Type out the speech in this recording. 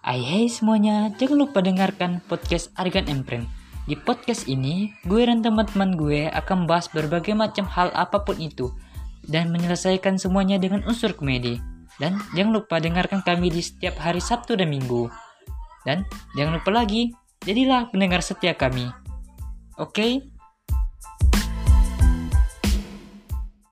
Hai hai semuanya, jangan lupa dengarkan podcast Argan Emprint. Di podcast ini, gue dan teman-teman gue akan membahas berbagai macam hal apa pun itu dan menyelesaikan semuanya dengan unsur komedi. Dan jangan lupa dengarkan kami di setiap hari Sabtu dan Minggu. Dan jangan lupa lagi, jadilah pendengar setia kami. Oke? Okay?